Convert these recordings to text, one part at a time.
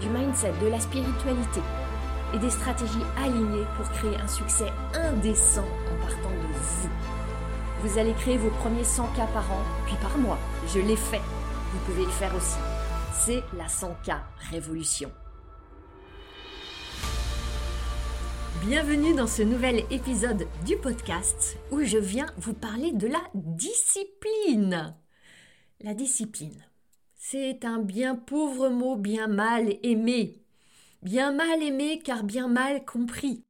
du mindset, de la spiritualité et des stratégies alignées pour créer un succès indécent en partant de vous. Vous allez créer vos premiers 100 k par an, puis par mois. Je l'ai fait. Vous pouvez le faire aussi. C'est la 100K Révolution. Bienvenue dans ce nouvel épisode du podcast où je viens vous parler de la discipline. La discipline. C'est un bien pauvre mot bien mal aimé. Bien mal aimé car bien mal compris.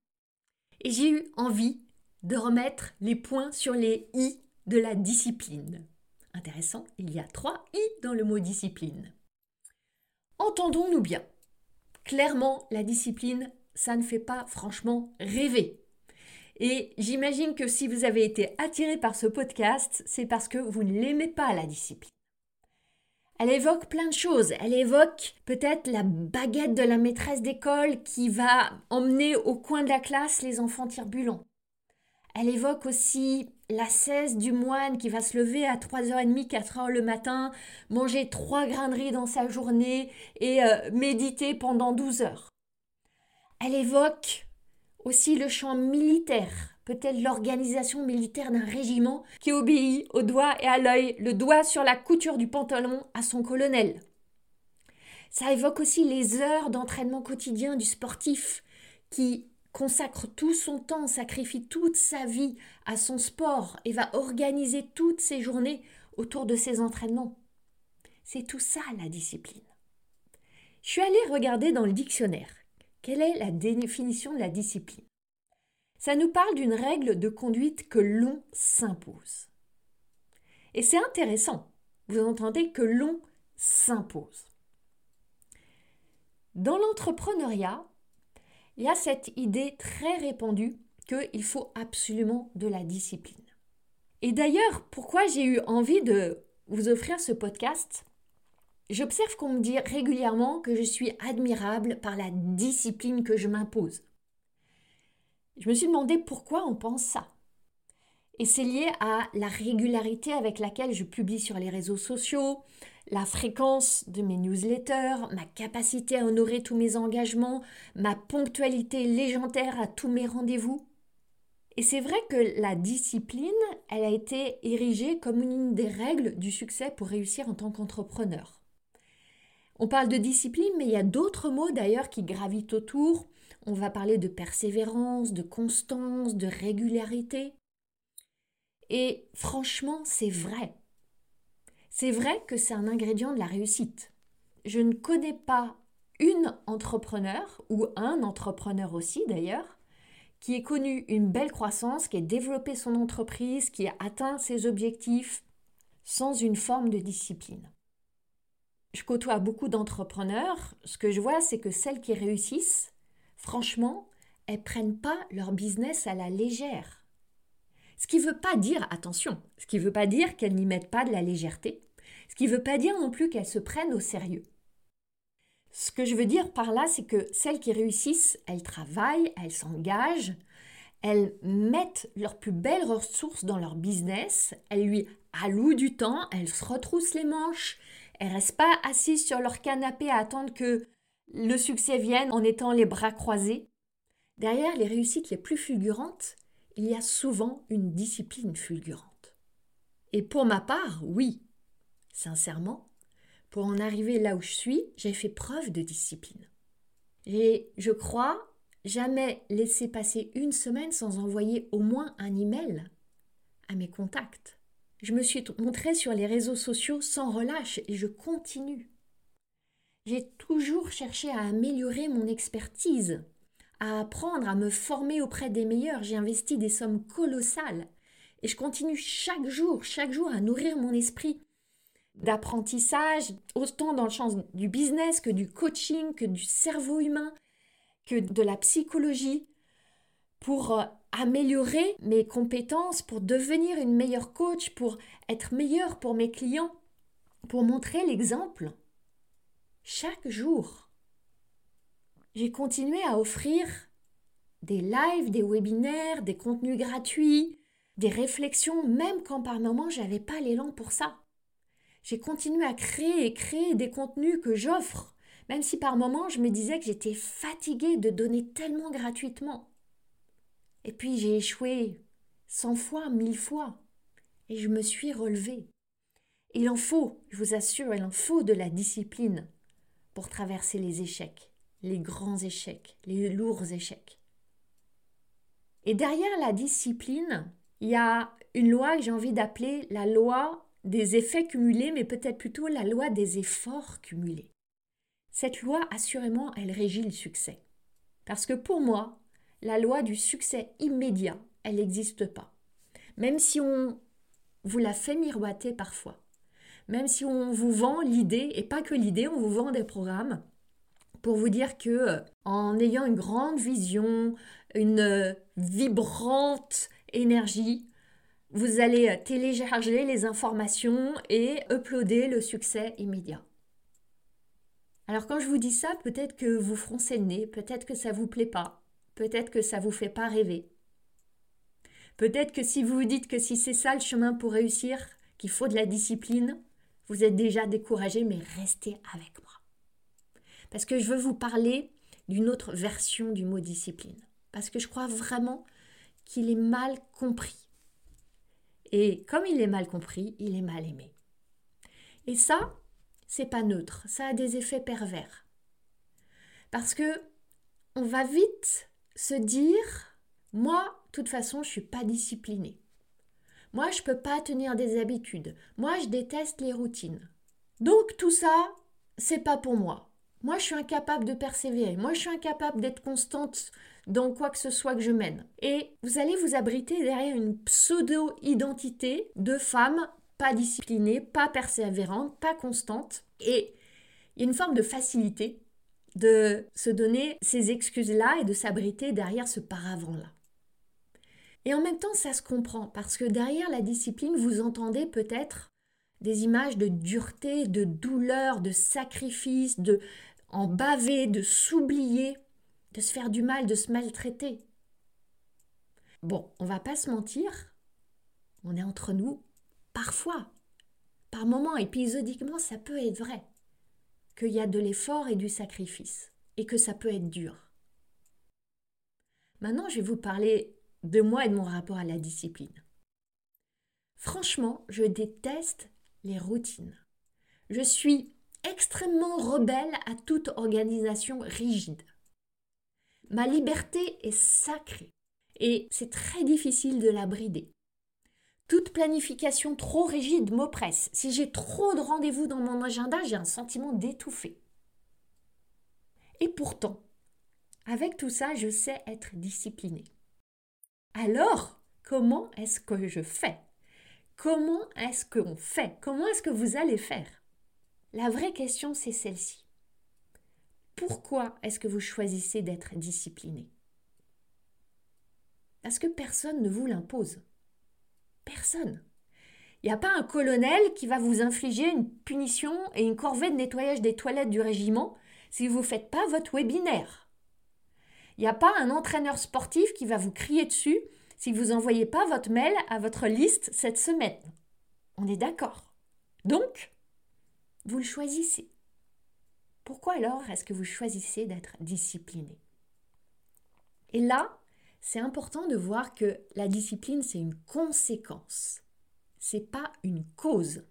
Et j'ai eu envie de remettre les points sur les i de la discipline. Intéressant, il y a trois i dans le mot discipline. Entendons-nous bien. Clairement, la discipline, ça ne fait pas franchement rêver. Et j'imagine que si vous avez été attiré par ce podcast, c'est parce que vous ne l'aimez pas, la discipline. Elle évoque plein de choses. Elle évoque peut-être la baguette de la maîtresse d'école qui va emmener au coin de la classe les enfants turbulents. Elle évoque aussi la cesse du moine qui va se lever à 3h30, 4h le matin, manger trois grains de riz dans sa journée et euh, méditer pendant 12 heures. Elle évoque aussi le champ militaire peut-être l'organisation militaire d'un régiment qui obéit au doigt et à l'œil, le doigt sur la couture du pantalon à son colonel. Ça évoque aussi les heures d'entraînement quotidien du sportif qui consacre tout son temps, sacrifie toute sa vie à son sport et va organiser toutes ses journées autour de ses entraînements. C'est tout ça la discipline. Je suis allée regarder dans le dictionnaire quelle est la définition de la discipline? Ça nous parle d'une règle de conduite que l'on s'impose. Et c'est intéressant, vous entendez que l'on s'impose. Dans l'entrepreneuriat, il y a cette idée très répandue qu'il faut absolument de la discipline. Et d'ailleurs, pourquoi j'ai eu envie de vous offrir ce podcast? J'observe qu'on me dit régulièrement que je suis admirable par la discipline que je m'impose. Je me suis demandé pourquoi on pense ça. Et c'est lié à la régularité avec laquelle je publie sur les réseaux sociaux, la fréquence de mes newsletters, ma capacité à honorer tous mes engagements, ma ponctualité légendaire à tous mes rendez-vous. Et c'est vrai que la discipline, elle a été érigée comme une des règles du succès pour réussir en tant qu'entrepreneur. On parle de discipline, mais il y a d'autres mots d'ailleurs qui gravitent autour. On va parler de persévérance, de constance, de régularité. Et franchement, c'est vrai. C'est vrai que c'est un ingrédient de la réussite. Je ne connais pas une entrepreneur, ou un entrepreneur aussi d'ailleurs, qui ait connu une belle croissance, qui ait développé son entreprise, qui a atteint ses objectifs sans une forme de discipline. Je côtoie beaucoup d'entrepreneurs. Ce que je vois, c'est que celles qui réussissent, franchement, elles prennent pas leur business à la légère. Ce qui ne veut pas dire, attention, ce qui ne veut pas dire qu'elles n'y mettent pas de la légèreté, ce qui ne veut pas dire non plus qu'elles se prennent au sérieux. Ce que je veux dire par là, c'est que celles qui réussissent, elles travaillent, elles s'engagent, elles mettent leurs plus belles ressources dans leur business, elles lui allouent du temps, elles se retroussent les manches, elles restent pas assises sur leur canapé à attendre que le succès vienne en étant les bras croisés. Derrière les réussites les plus fulgurantes, il y a souvent une discipline fulgurante. Et pour ma part, oui, sincèrement, pour en arriver là où je suis, j'ai fait preuve de discipline. J'ai, je crois, jamais laissé passer une semaine sans envoyer au moins un email à mes contacts. Je me suis montrée sur les réseaux sociaux sans relâche et je continue. J'ai toujours cherché à améliorer mon expertise, à apprendre, à me former auprès des meilleurs. J'ai investi des sommes colossales. Et je continue chaque jour, chaque jour à nourrir mon esprit d'apprentissage, autant dans le champ du business que du coaching, que du cerveau humain, que de la psychologie, pour euh, améliorer mes compétences, pour devenir une meilleure coach, pour être meilleure pour mes clients, pour montrer l'exemple. Chaque jour, j'ai continué à offrir des lives, des webinaires, des contenus gratuits, des réflexions, même quand par moments j'avais pas l'élan pour ça. J'ai continué à créer et créer des contenus que j'offre, même si par moments je me disais que j'étais fatiguée de donner tellement gratuitement. Et puis j'ai échoué cent fois, mille fois, et je me suis relevée. Il en faut, je vous assure, il en faut de la discipline pour traverser les échecs, les grands échecs, les lourds échecs. Et derrière la discipline, il y a une loi que j'ai envie d'appeler la loi des effets cumulés, mais peut-être plutôt la loi des efforts cumulés. Cette loi, assurément, elle régit le succès. Parce que pour moi, la loi du succès immédiat, elle n'existe pas. Même si on vous la fait miroiter parfois, même si on vous vend l'idée, et pas que l'idée, on vous vend des programmes pour vous dire que euh, en ayant une grande vision, une euh, vibrante énergie, vous allez euh, télécharger les informations et uploader le succès immédiat. Alors quand je vous dis ça, peut-être que vous froncez le nez, peut-être que ça vous plaît pas, peut-être que ça vous fait pas rêver. Peut-être que si vous vous dites que si c'est ça le chemin pour réussir, qu'il faut de la discipline, vous êtes déjà découragé, mais restez avec moi. Parce que je veux vous parler d'une autre version du mot discipline. Parce que je crois vraiment qu'il est mal compris. Et comme il est mal compris, il est mal aimé. Et ça, c'est pas neutre, ça a des effets pervers. Parce que on va vite se dire moi, de toute façon, je suis pas disciplinée. Moi, je peux pas tenir des habitudes. Moi, je déteste les routines. Donc tout ça, c'est pas pour moi. Moi, je suis incapable de persévérer. Moi, je suis incapable d'être constante dans quoi que ce soit que je mène. Et vous allez vous abriter derrière une pseudo-identité de femme pas disciplinée, pas persévérante, pas constante. Et il y a une forme de facilité de se donner ces excuses-là et de s'abriter derrière ce paravent-là. Et en même temps, ça se comprend, parce que derrière la discipline, vous entendez peut-être des images de dureté, de douleur, de sacrifice, de en baver, de s'oublier, de se faire du mal, de se maltraiter. Bon, on va pas se mentir, on est entre nous, parfois, par moments, épisodiquement, ça peut être vrai, qu'il y a de l'effort et du sacrifice, et que ça peut être dur. Maintenant, je vais vous parler de moi et de mon rapport à la discipline. Franchement, je déteste les routines. Je suis extrêmement rebelle à toute organisation rigide. Ma liberté est sacrée et c'est très difficile de la brider. Toute planification trop rigide m'oppresse. Si j'ai trop de rendez-vous dans mon agenda, j'ai un sentiment d'étouffer. Et pourtant, avec tout ça, je sais être disciplinée. Alors, comment est-ce que je fais? Comment est-ce qu'on fait? Comment est-ce que vous allez faire? La vraie question, c'est celle-ci. Pourquoi est-ce que vous choisissez d'être discipliné? Parce que personne ne vous l'impose. Personne. Il n'y a pas un colonel qui va vous infliger une punition et une corvée de nettoyage des toilettes du régiment si vous ne faites pas votre webinaire. Il n'y a pas un entraîneur sportif qui va vous crier dessus si vous n'envoyez pas votre mail à votre liste cette semaine. On est d'accord. Donc, vous le choisissez. Pourquoi alors est-ce que vous choisissez d'être discipliné? Et là, c'est important de voir que la discipline, c'est une conséquence. C'est pas une cause.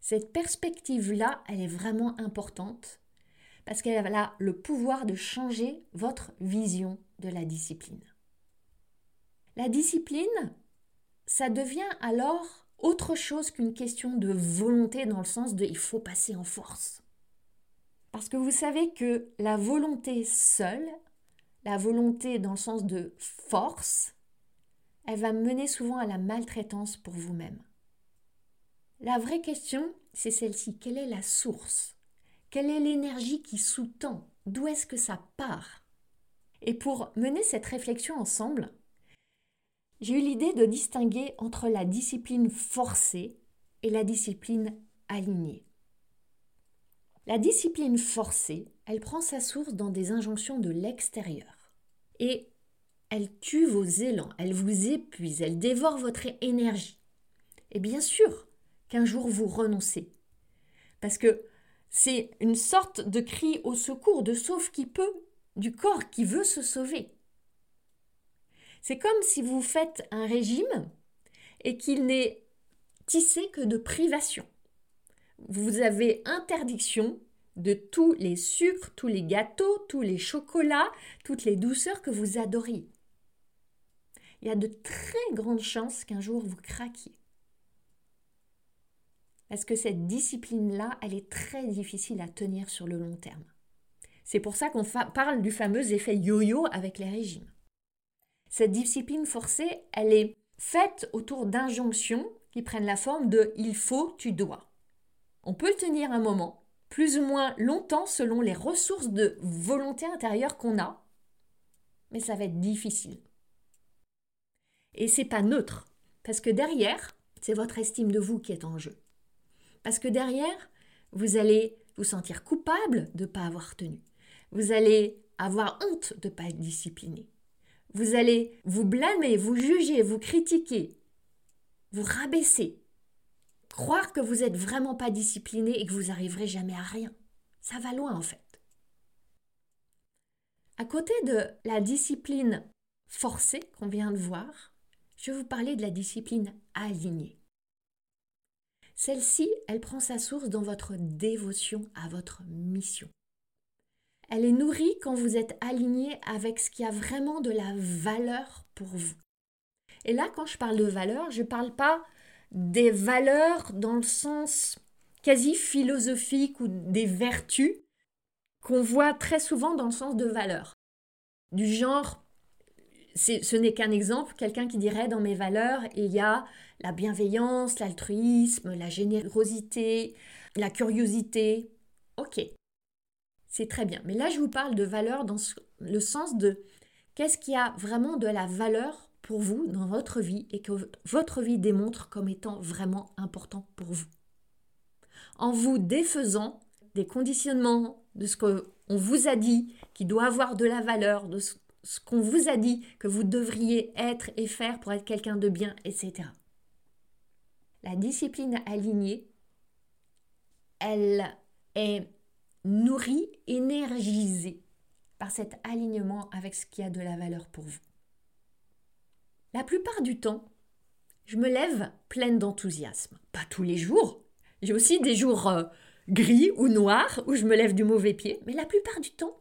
Cette perspective-là, elle est vraiment importante parce qu'elle a le pouvoir de changer votre vision de la discipline. La discipline, ça devient alors autre chose qu'une question de volonté dans le sens de il faut passer en force. Parce que vous savez que la volonté seule, la volonté dans le sens de force, elle va mener souvent à la maltraitance pour vous-même. La vraie question, c'est celle-ci. Quelle est la source Quelle est l'énergie qui sous-tend? D'où est-ce que ça part? Et pour mener cette réflexion ensemble, j'ai eu l'idée de distinguer entre la discipline forcée et la discipline alignée. La discipline forcée, elle prend sa source dans des injonctions de l'extérieur. Et elle tue vos élans, elle vous épuise, elle dévore votre énergie. Et bien sûr qu'un jour vous renoncez. Parce que c'est une sorte de cri au secours, de sauve qui peut, du corps qui veut se sauver. C'est comme si vous faites un régime et qu'il n'est tissé que de privation. Vous avez interdiction de tous les sucres, tous les gâteaux, tous les chocolats, toutes les douceurs que vous adoriez. Il y a de très grandes chances qu'un jour vous craquiez. Parce que cette discipline-là, elle est très difficile à tenir sur le long terme? C'est pour ça qu'on parle du fameux effet yo-yo avec les régimes. Cette discipline forcée, elle est faite autour d'injonctions qui prennent la forme de il faut, tu dois. On peut le tenir un moment, plus ou moins longtemps selon les ressources de volonté intérieure qu'on a, mais ça va être difficile. Et c'est pas neutre, parce que derrière, c'est votre estime de vous qui est en jeu. Parce que derrière, vous allez vous sentir coupable de ne pas avoir tenu. Vous allez avoir honte de ne pas être discipliné. Vous allez vous blâmer, vous juger, vous critiquer, vous rabaisser. Croire que vous n'êtes vraiment pas discipliné et que vous n'arriverez jamais à rien. Ça va loin en fait. À côté de la discipline forcée qu'on vient de voir, je vais vous parler de la discipline alignée. Celle-ci, elle prend sa source dans votre dévotion à votre mission. Elle est nourrie quand vous êtes aligné avec ce qui a vraiment de la valeur pour vous. Et là, quand je parle de valeur, je ne parle pas des valeurs dans le sens quasi philosophique ou des vertus qu'on voit très souvent dans le sens de valeur. Du genre, ce n'est qu'un exemple, quelqu'un qui dirait dans mes valeurs, il y a la bienveillance, l'altruisme, la générosité, la curiosité. Ok, c'est très bien. Mais là, je vous parle de valeurs dans le sens de qu'est-ce qui a vraiment de la valeur pour vous dans votre vie et que votre vie démontre comme étant vraiment important pour vous. En vous défaisant des conditionnements de ce qu'on vous a dit qui doit avoir de la valeur, de ce ce qu'on vous a dit que vous devriez être et faire pour être quelqu'un de bien, etc. La discipline alignée, elle est nourrie, énergisée par cet alignement avec ce qui a de la valeur pour vous. La plupart du temps, je me lève pleine d'enthousiasme. Pas tous les jours. J'ai aussi des jours euh, gris ou noirs où je me lève du mauvais pied, mais la plupart du temps,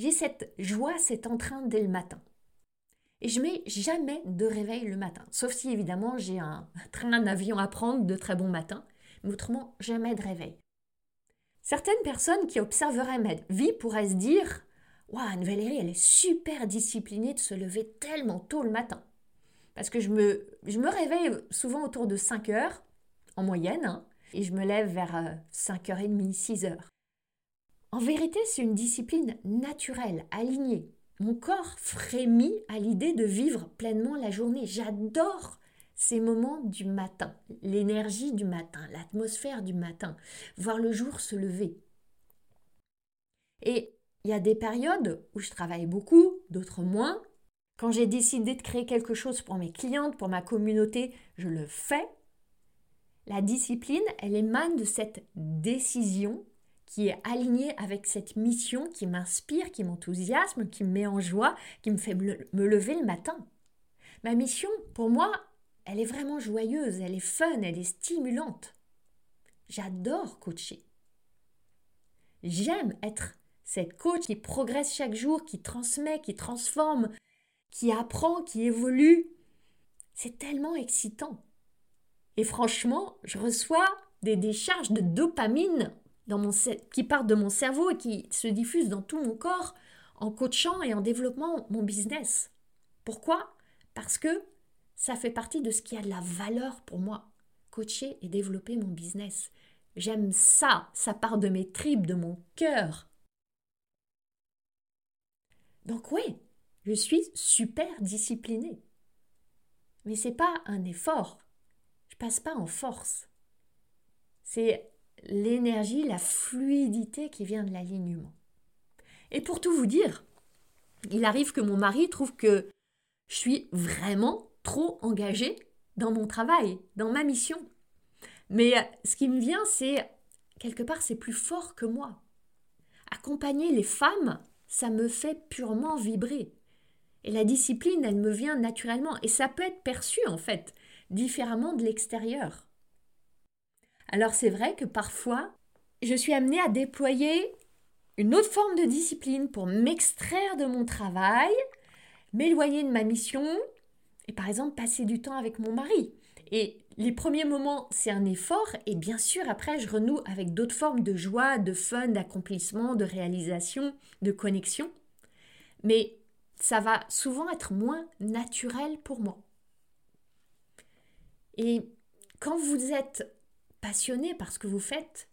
j'ai cette joie, cet entrain dès le matin. Et je mets jamais de réveil le matin, sauf si évidemment j'ai un train, un avion à prendre de très bon matin, mais autrement jamais de réveil. Certaines personnes qui observeraient ma vie pourraient se dire Waouh, Anne-Valérie, elle est super disciplinée de se lever tellement tôt le matin. Parce que je me, je me réveille souvent autour de 5 heures, en moyenne, hein, et je me lève vers 5h30, 6h. En vérité, c'est une discipline naturelle, alignée. Mon corps frémit à l'idée de vivre pleinement la journée. J'adore ces moments du matin, l'énergie du matin, l'atmosphère du matin, voir le jour se lever. Et il y a des périodes où je travaille beaucoup, d'autres moins. Quand j'ai décidé de créer quelque chose pour mes clientes, pour ma communauté, je le fais. La discipline, elle émane de cette décision qui est aligné avec cette mission qui m'inspire, qui m'enthousiasme, qui me met en joie, qui me fait me lever le matin. Ma mission, pour moi, elle est vraiment joyeuse, elle est fun, elle est stimulante. J'adore coacher. J'aime être cette coach qui progresse chaque jour, qui transmet, qui transforme, qui apprend, qui évolue. C'est tellement excitant. Et franchement, je reçois des décharges de dopamine qui partent de mon cerveau et qui se diffusent dans tout mon corps en coachant et en développant mon business. Pourquoi? Parce que ça fait partie de ce qui a de la valeur pour moi. coacher et développer mon business. J'aime ça, ça part de mes tripes, de mon cœur. Donc oui, je suis super disciplinée. Mais c'est pas un effort. Je passe pas en force. C'est l'énergie, la fluidité qui vient de l'alignement. Et pour tout vous dire, il arrive que mon mari trouve que je suis vraiment trop engagée dans mon travail, dans ma mission. Mais ce qui me vient, c'est quelque part, c'est plus fort que moi. Accompagner les femmes, ça me fait purement vibrer. Et la discipline, elle me vient naturellement. Et ça peut être perçu, en fait, différemment de l'extérieur. Alors c'est vrai que parfois, je suis amenée à déployer une autre forme de discipline pour m'extraire de mon travail, m'éloigner de ma mission et par exemple passer du temps avec mon mari. Et les premiers moments, c'est un effort et bien sûr après, je renoue avec d'autres formes de joie, de fun, d'accomplissement, de réalisation, de connexion. Mais ça va souvent être moins naturel pour moi. Et quand vous êtes passionné par ce que vous faites,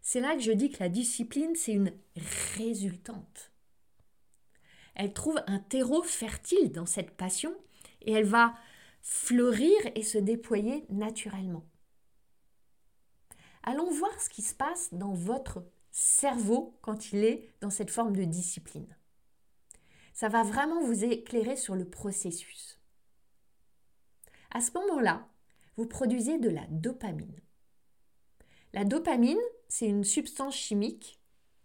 c'est là que je dis que la discipline, c'est une résultante. Elle trouve un terreau fertile dans cette passion et elle va fleurir et se déployer naturellement. Allons voir ce qui se passe dans votre cerveau quand il est dans cette forme de discipline. Ça va vraiment vous éclairer sur le processus. À ce moment-là, vous produisez de la dopamine. La dopamine, c'est une substance chimique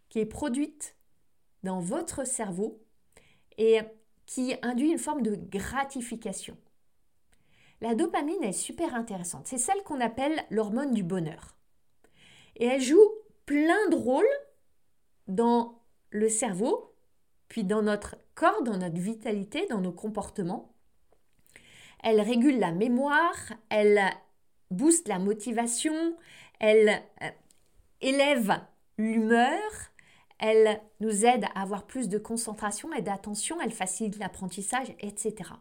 qui est produite dans votre cerveau et qui induit une forme de gratification. La dopamine est super intéressante. C'est celle qu'on appelle l'hormone du bonheur. Et elle joue plein de rôles dans le cerveau, puis dans notre corps, dans notre vitalité, dans nos comportements. Elle régule la mémoire, elle booste la motivation, elle euh, élève l'humeur, elle nous aide à avoir plus de concentration et d'attention, elle facilite l'apprentissage, etc.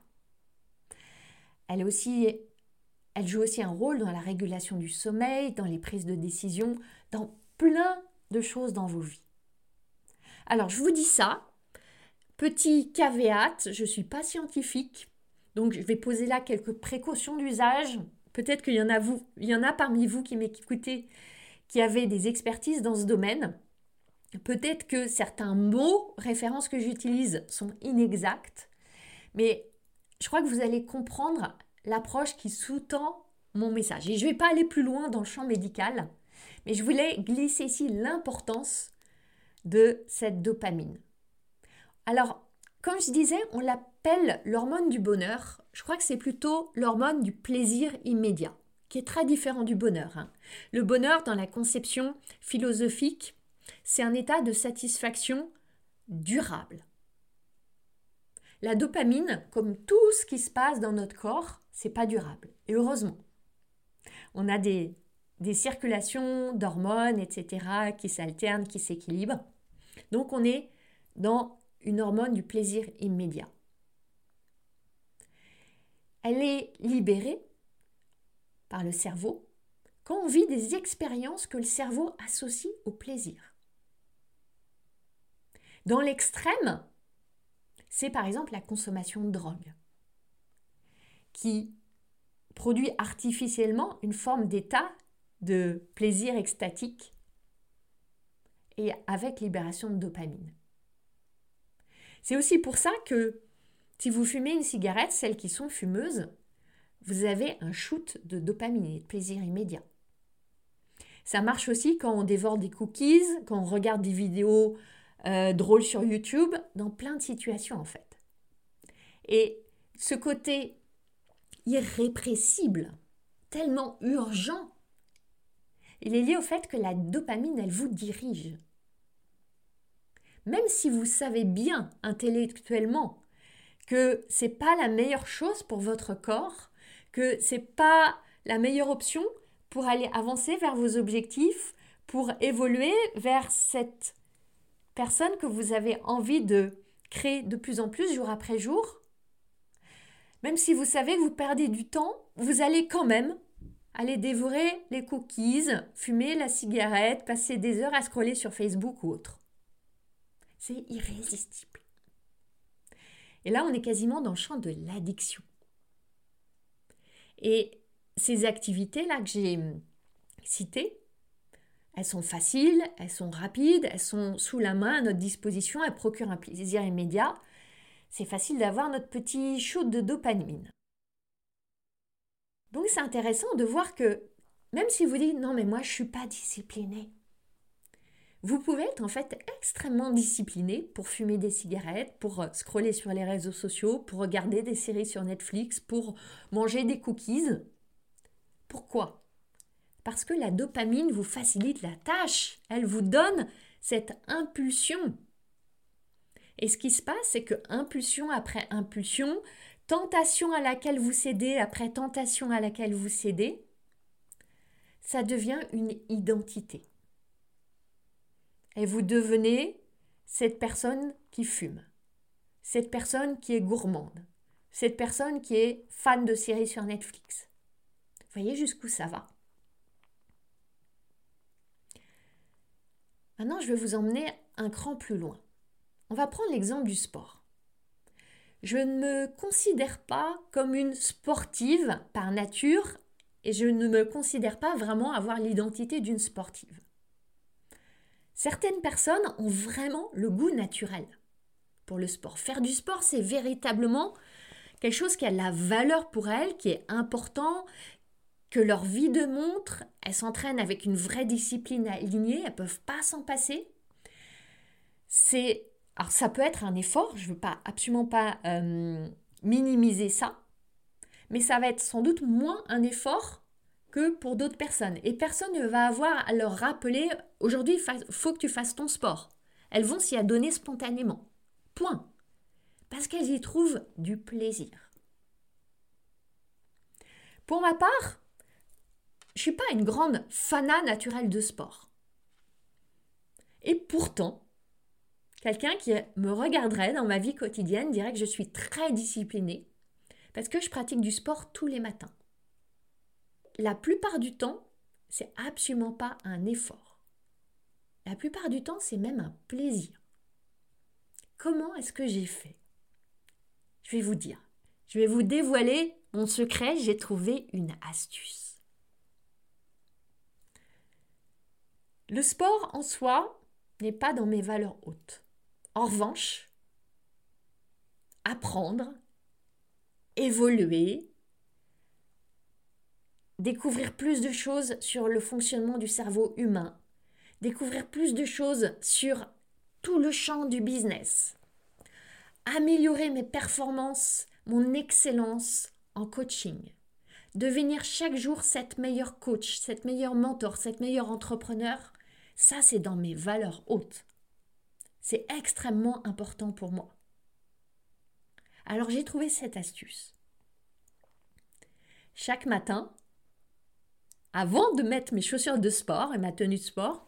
Elle, joue aussi un rôle dans la régulation du sommeil, dans les prises de décision, dans plein de choses dans vos vies. Alors, je vous dis ça. Petit caveat, je ne suis pas scientifique, donc je vais poser là quelques précautions d'usage. Peut-être qu'il y en a vous, parmi vous qui m'écoutez qui avaient des expertises dans ce domaine. Peut-être que certains mots, références que j'utilise sont inexacts, mais je crois que vous allez comprendre l'approche qui sous-tend mon message. Et je ne vais pas aller plus loin dans le champ médical, mais je voulais glisser ici l'importance de cette dopamine. Alors, comme je disais, on l'appelle l'hormone du bonheur. Je crois que c'est plutôt l'hormone du plaisir immédiat, qui est très différent du bonheur. Hein. Le bonheur, dans la conception philosophique, c'est un état de satisfaction durable. La dopamine, comme tout ce qui se passe dans notre corps, c'est pas durable. Et heureusement. On a des, des circulations d'hormones, etc., qui s'alternent, qui s'équilibrent. Donc on est dans hormone du plaisir immédiat. Elle est libérée par le cerveau quand on vit des expériences que le cerveau associe au plaisir. Dans l'extrême, c'est par exemple la consommation de drogue, qui produit artificiellement une forme d'état de plaisir extatique et avec libération de dopamine. C'est aussi pour ça que si vous fumez une cigarette, celles qui sont fumeuses, vous avez un shoot de dopamine et de plaisir immédiat. Ça marche aussi quand on dévore des cookies, quand on regarde des vidéos euh, drôles sur YouTube, dans plein de situations en fait. Et ce côté irrépressible, tellement urgent, il est lié au fait que la dopamine, elle vous dirige même si vous savez bien intellectuellement que c'est pas la meilleure chose pour votre corps, que c'est pas la meilleure option pour aller avancer vers vos objectifs, pour évoluer vers cette personne que vous avez envie de créer de plus en plus jour après jour. Même si vous savez que vous perdez du temps, vous allez quand même aller dévorer les cookies, fumer la cigarette, passer des heures à scroller sur Facebook ou autre. C'est irrésistible. Et là, on est quasiment dans le champ de l'addiction. Et ces activités-là que j'ai citées, elles sont faciles, elles sont rapides, elles sont sous la main, à notre disposition, elles procurent un plaisir immédiat. C'est facile d'avoir notre petit shoot de dopamine. Donc c'est intéressant de voir que même si vous dites non mais moi je suis pas discipliné, vous pouvez être en fait extrêmement discipliné pour fumer des cigarettes, pour euh, scroller sur les réseaux sociaux, pour regarder des séries sur Netflix, pour manger des cookies. Pourquoi? Parce que la dopamine vous facilite la tâche, elle vous donne cette impulsion. Et ce qui se passe, c'est que impulsion après impulsion, tentation à laquelle vous cédez après tentation à laquelle vous cédez, ça devient une identité. Et vous devenez cette personne qui fume, cette personne qui est gourmande, cette personne qui est fan de séries sur Netflix. Voyez jusqu'où ça va? Maintenant, je vais vous emmener un cran plus loin. On va prendre l'exemple du sport. Je ne me considère pas comme une sportive par nature et je ne me considère pas vraiment avoir l'identité d'une sportive. Certaines personnes ont vraiment le goût naturel pour le sport. Faire du sport, c'est véritablement quelque chose qui a de la valeur pour elles, qui est important, que leur vie de montre, elles s'entraînent avec une vraie discipline alignée, elles ne peuvent pas s'en passer. C'est alors ça peut être un effort, je ne veux pas absolument pas euh, minimiser ça, mais ça va être sans doute moins un effort que pour d'autres personnes. Et personne ne va avoir à leur rappeler aujourd'hui, il faut que tu fasses ton sport. Elles vont s'y adonner spontanément. Point. Parce qu'elles y trouvent du plaisir. Pour ma part, je ne suis pas une grande fana naturelle de sport. Et pourtant, Quelqu'un qui me regarderait dans ma vie quotidienne dirait que je suis très disciplinée parce que je pratique du sport tous les matins. La plupart du temps, c'est absolument pas un effort. La plupart du temps, c'est même un plaisir. Comment est-ce que j'ai fait? Je vais vous dire. Je vais vous dévoiler mon secret. J'ai trouvé une astuce. Le sport en soi n'est pas dans mes valeurs hautes. En revanche, apprendre, évoluer, découvrir plus de choses sur le fonctionnement du cerveau humain, découvrir plus de choses sur tout le champ du business, améliorer mes performances, mon excellence en coaching, devenir chaque jour cette meilleure coach, cette meilleure mentor, cette meilleure entrepreneur, ça c'est dans mes valeurs hautes. C'est extrêmement important pour moi. Alors j'ai trouvé cette astuce. Chaque matin, avant de mettre mes chaussures de sport et ma tenue de sport,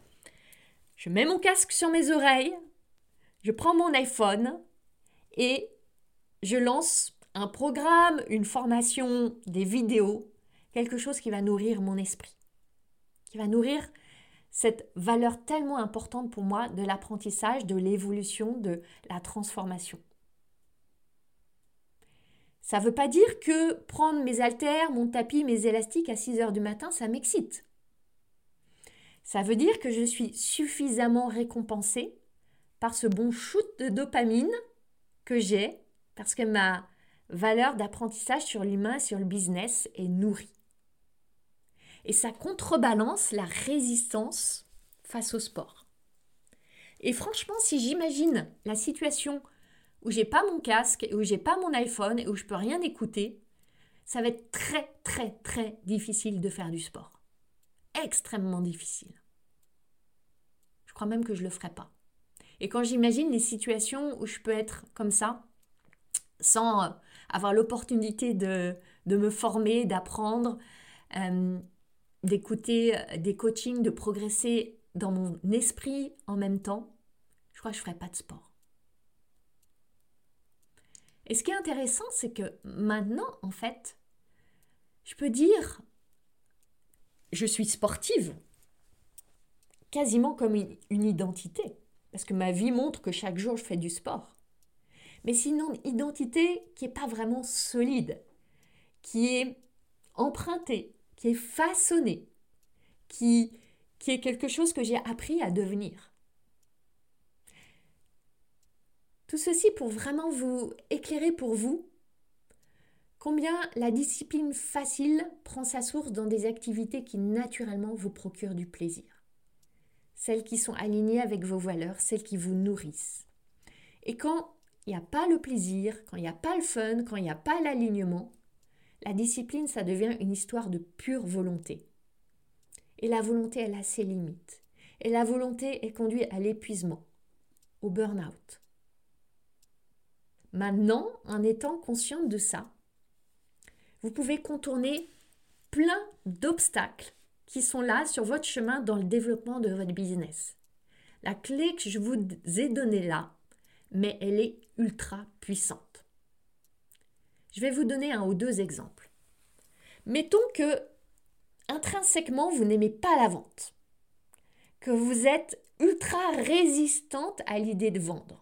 je mets mon casque sur mes oreilles, je prends mon iPhone et je lance un programme, une formation, des vidéos, quelque chose qui va nourrir mon esprit, qui va nourrir cette valeur tellement importante pour moi de l'apprentissage, de l'évolution, de la transformation. Ça ne veut pas dire que prendre mes haltères, mon tapis, mes élastiques à 6 heures du matin, ça m'excite. Ça veut dire que je suis suffisamment récompensée par ce bon shoot de dopamine que j'ai parce que ma valeur d'apprentissage sur l'humain, sur le business est nourrie et ça contrebalance la résistance face au sport. Et franchement, si j'imagine la situation où j'ai pas mon casque, où j'ai pas mon iPhone où je peux rien écouter, ça va être très très très difficile de faire du sport. Extrêmement difficile. Je crois même que je le ferai pas. Et quand j'imagine les situations où je peux être comme ça, sans euh, avoir l'opportunité de, de, me former, d'apprendre, euh, d'écouter euh, des coachings, de progresser dans mon esprit en même temps, je crois que je ne ferai pas de sport. Et ce qui est intéressant, c'est que maintenant, en fait, je peux dire je suis sportive, quasiment comme une identité, parce que ma vie montre que chaque jour je fais du sport. Mais c'est une identité qui n'est pas vraiment solide, qui est empruntée, qui est façonnée, qui, qui est quelque chose que j'ai appris à devenir. Tout ceci pour vraiment vous éclairer pour vous combien la discipline facile prend sa source dans des activités qui naturellement vous procurent du plaisir. Celles qui sont alignées avec vos valeurs, celles qui vous nourrissent. Et quand il n'y a pas le plaisir, quand il n'y a pas le fun, quand il n'y a pas l'alignement, la discipline, ça devient une histoire de pure volonté. Et la volonté, elle a ses limites. Et la volonté est conduite à l'épuisement, au burn-out. Maintenant, en étant consciente de ça, vous pouvez contourner plein d'obstacles qui sont là sur votre chemin dans le développement de votre business. La clé que je vous ai donnée là, mais elle est ultra puissante. Je vais vous donner un ou deux exemples. Mettons que intrinsèquement vous n'aimez pas la vente, que vous êtes ultra résistante à l'idée de vendre,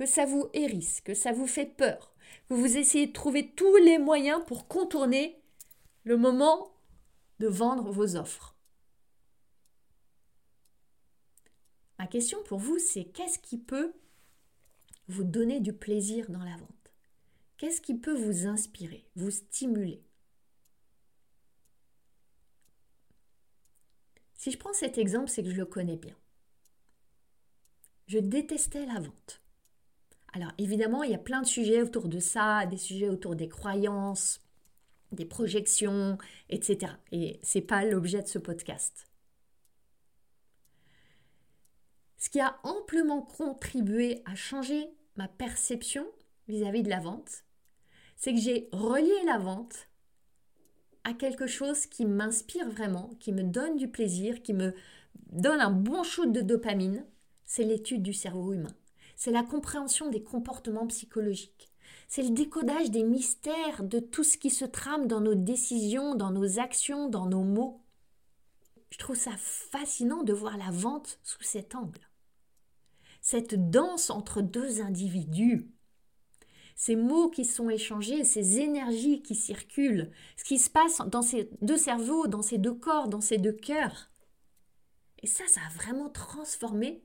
que ça vous hérisse, que ça vous fait peur, que vous essayez de trouver tous les moyens pour contourner le moment de vendre vos offres. Ma question pour vous, c'est qu'est-ce qui peut vous donner du plaisir dans la vente? Qu'est-ce qui peut vous inspirer, vous stimuler? Si je prends cet exemple, c'est que je le connais bien. Je détestais la vente. Alors évidemment, il y a plein de sujets autour de ça, des sujets autour des croyances, des projections, etc. Et ce n'est pas l'objet de ce podcast. Ce qui a amplement contribué à changer ma perception vis-à-vis de la vente, c'est que j'ai relié la vente à quelque chose qui m'inspire vraiment, qui me donne du plaisir, qui me donne un bon shoot de dopamine, c'est l'étude du cerveau humain. C'est la compréhension des comportements psychologiques. C'est le décodage des mystères de tout ce qui se trame dans nos décisions, dans nos actions, dans nos mots. Je trouve ça fascinant de voir la vente sous cet angle cette danse entre deux individus. Ces mots qui sont échangés, ces énergies qui circulent, ce qui se passe dans ces deux cerveaux, dans ces deux corps, dans ces deux cœurs. Et ça, ça a vraiment transformé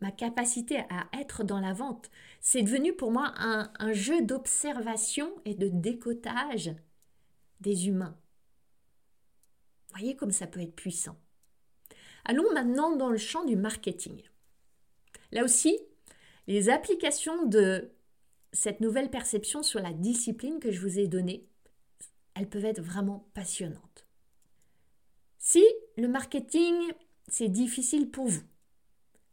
ma capacité à être dans la vente. C'est devenu pour moi un, jeu d'observation et de décotage des humains. Voyez comme ça peut être puissant. Allons maintenant dans le champ du marketing. Là aussi, les applications de cette nouvelle perception sur la discipline que je vous ai donnée, elles peuvent être vraiment passionnantes. Si le marketing, c'est difficile pour vous,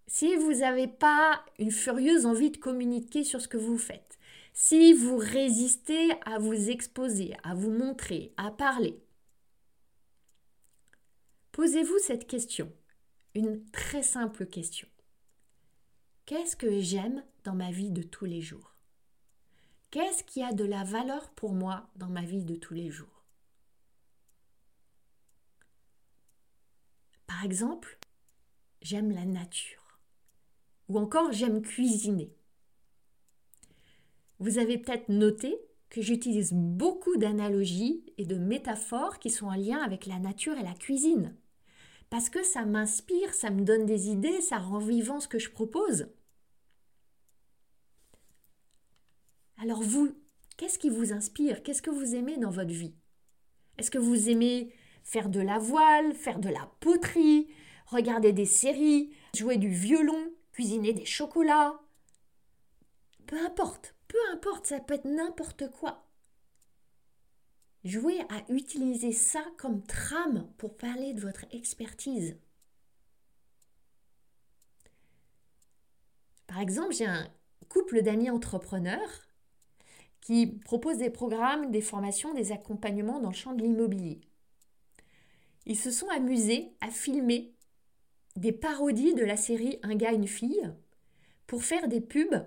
si vous n'avez pas une furieuse envie de communiquer sur ce que vous faites, si vous résistez à vous exposer, à vous montrer, à parler, posez-vous cette question, une très simple question. Qu'est-ce que j'aime dans ma vie de tous les jours? Qu'est-ce qui a de la valeur pour moi dans ma vie de tous les jours? Par exemple, j'aime la nature. Ou encore, j'aime cuisiner. Vous avez peut-être noté que j'utilise beaucoup d'analogies et de métaphores qui sont en lien avec la nature et la cuisine parce que ça m'inspire, ça me donne des idées, ça rend vivant ce que je propose. Alors vous, qu'est-ce qui vous inspire? Qu'est-ce que vous aimez dans votre vie? Est-ce que vous aimez faire de la voile, faire de la poterie, regarder des séries, jouer du violon, cuisiner des chocolats Peu importe, peu importe, ça peut être n'importe quoi. Jouez à utiliser ça comme trame pour parler de votre expertise. Par exemple, j'ai un couple d'amis entrepreneurs qui proposent des programmes, des formations, des accompagnements dans le champ de l'immobilier. Ils se sont amusés à filmer des parodies de la série Un gars, une fille pour faire des pubs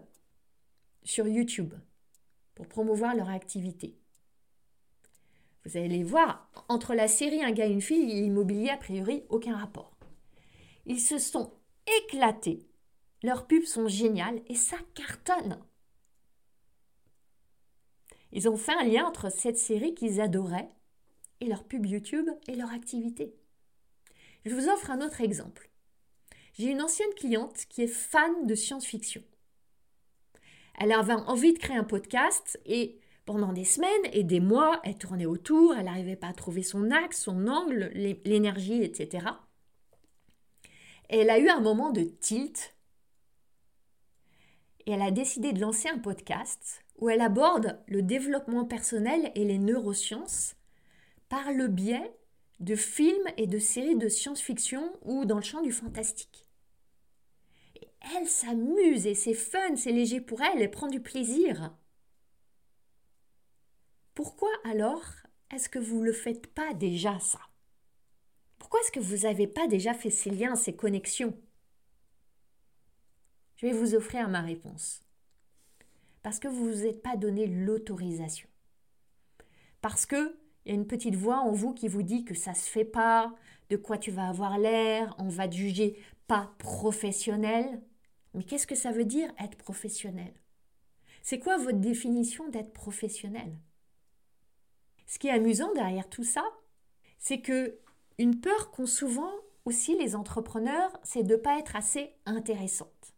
sur YouTube, pour promouvoir leur activité. Vous allez voir, entre la série Un gars une fille et l'immobilier, a priori, aucun rapport. Ils se sont éclatés. Leurs pubs sont géniales et ça cartonne. Ils ont fait un lien entre cette série qu'ils adoraient et leur pub YouTube et leur activité. Je vous offre un autre exemple. J'ai une ancienne cliente qui est fan de science-fiction. Elle avait envie de créer un podcast et pendant des semaines et des mois, elle tournait autour, elle n'arrivait pas à trouver son axe, son angle, l'énergie, etc. Et elle a eu un moment de tilt et elle a décidé de lancer un podcast où elle aborde le développement personnel et les neurosciences par le biais de films et de séries de science-fiction ou dans le champ du fantastique. Elle s'amuse et c'est fun, c'est léger pour elle, elle prend du plaisir. Pourquoi alors est-ce que vous ne le faites pas déjà ça? Pourquoi est-ce que vous n'avez pas déjà fait ces liens, ces connexions? Je vais vous offrir ma réponse. Parce que vous ne vous êtes pas donné l'autorisation. Parce que il y a une petite voix en vous qui vous dit que ça se fait pas, de quoi tu vas avoir l'air, on va te juger pas professionnel. Mais qu'est-ce que ça veut dire être professionnel? C'est quoi votre définition d'être professionnel? Ce qui est amusant derrière tout ça, c'est que une peur qu'ont souvent aussi les entrepreneurs, c'est de ne pas être assez intéressante.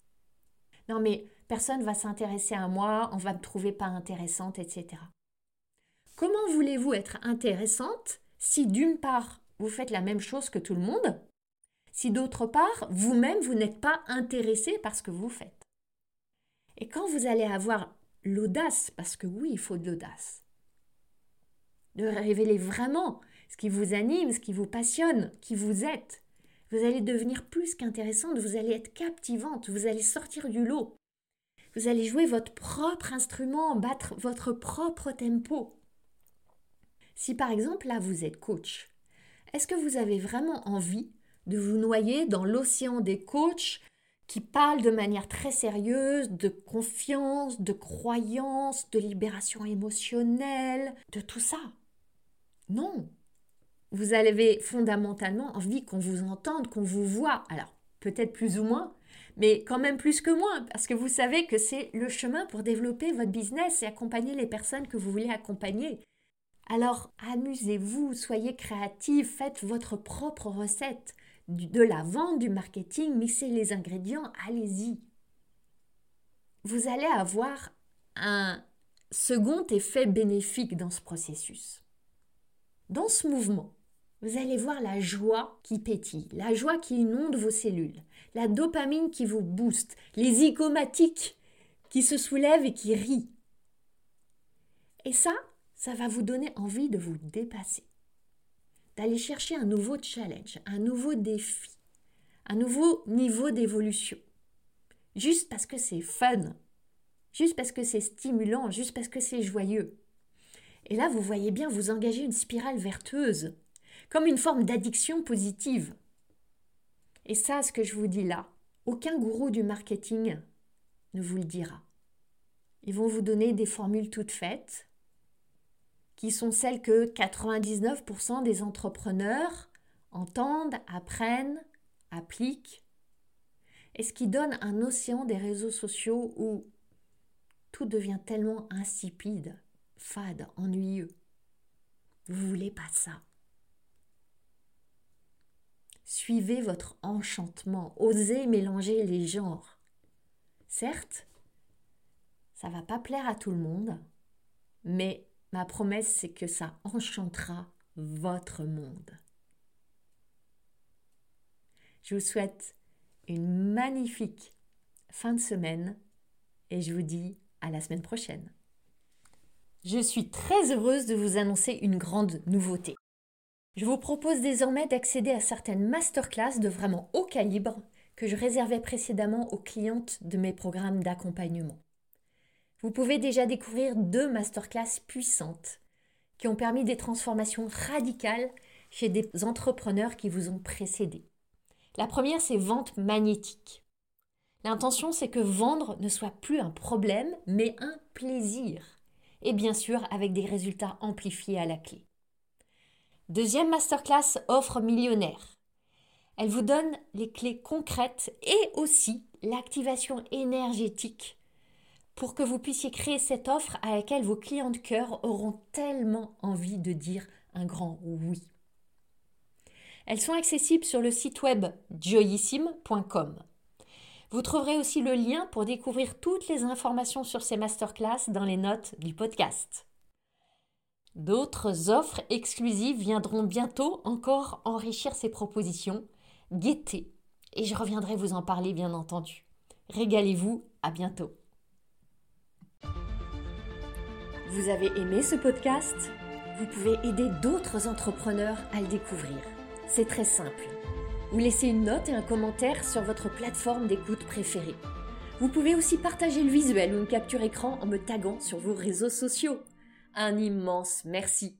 Non mais personne va s'intéresser à moi, on va me trouver pas intéressante, etc. Comment voulez-vous être intéressante si d'une part vous faites la même chose que tout le monde, si d'autre part vous-même vous, n'êtes pas intéressé par ce que vous faites Et quand vous allez avoir l'audace, parce que oui, il faut de l'audace, de révéler vraiment ce qui vous anime, ce qui vous passionne, qui vous êtes, vous allez devenir plus qu'intéressante, vous allez être captivante, vous allez sortir du lot. Vous allez jouer votre propre instrument, battre votre propre tempo. Si par exemple là vous êtes coach, est-ce que vous avez vraiment envie de vous noyer dans l'océan des coachs qui parlent de manière très sérieuse de confiance, de croyance, de libération émotionnelle, de tout ça Non. Vous avez fondamentalement envie qu'on vous entende, qu'on vous voit. Alors, peut-être plus ou moins, mais quand même plus que moins, parce que vous savez que c'est le chemin pour développer votre business et accompagner les personnes que vous voulez accompagner. Alors amusez-vous, soyez créatifs, faites votre propre recette de la vente, du marketing, mixez les ingrédients, allez-y. Vous allez avoir un second effet bénéfique dans ce processus. Dans ce mouvement, vous allez voir la joie qui pétille, la joie qui inonde vos cellules, la dopamine qui vous booste, les zygomatiques qui se soulèvent et qui rient. Et ça, ça va vous donner envie de vous dépasser, d'aller chercher un nouveau challenge, un nouveau défi, un nouveau niveau d'évolution. Juste parce que c'est fun, juste parce que c'est stimulant, juste parce que c'est joyeux. Et là, vous voyez bien vous engager une spirale vertueuse, comme une forme d'addiction positive. Et ça, ce que je vous dis là, aucun gourou du marketing ne vous le dira. Ils vont vous donner des formules toutes faites, qui sont celles que 99% des entrepreneurs entendent, apprennent, appliquent, et ce qui donne un océan des réseaux sociaux où tout devient tellement insipide, fade, ennuyeux. Vous voulez pas ça. Suivez votre enchantement, osez mélanger les genres. Certes, ça va pas plaire à tout le monde, mais Ma promesse, c'est que ça enchantera votre monde. Je vous souhaite une magnifique fin de semaine et je vous dis à la semaine prochaine. Je suis très heureuse de vous annoncer une grande nouveauté. Je vous propose désormais d'accéder à certaines masterclass de vraiment haut calibre que je réservais précédemment aux clientes de mes programmes d'accompagnement. Vous pouvez déjà découvrir deux masterclass puissantes qui ont permis des transformations radicales chez des entrepreneurs qui vous ont précédé. La première, c'est vente magnétique. L'intention, c'est que vendre ne soit plus un problème, mais un plaisir. Et bien sûr, avec des résultats amplifiés à la clé. Deuxième masterclass offre millionnaire. Elle vous donne les clés concrètes et aussi l'activation énergétique pour que vous puissiez créer cette offre à laquelle vos clients de cœur auront tellement envie de dire un grand oui. Elles sont accessibles sur le site web joyissime.com. Vous trouverez aussi le lien pour découvrir toutes les informations sur ces masterclass dans les notes du podcast. D'autres offres exclusives viendront bientôt encore enrichir ces propositions. Guettez et je reviendrai vous en parler bien entendu. Régalez-vous, à bientôt. Vous avez aimé ce podcast? Vous pouvez aider d'autres entrepreneurs à le découvrir. C'est très simple. Vous laissez une note et un commentaire sur votre plateforme d'écoute préférée. Vous pouvez aussi partager le visuel ou une capture écran en me taguant sur vos réseaux sociaux. Un immense merci.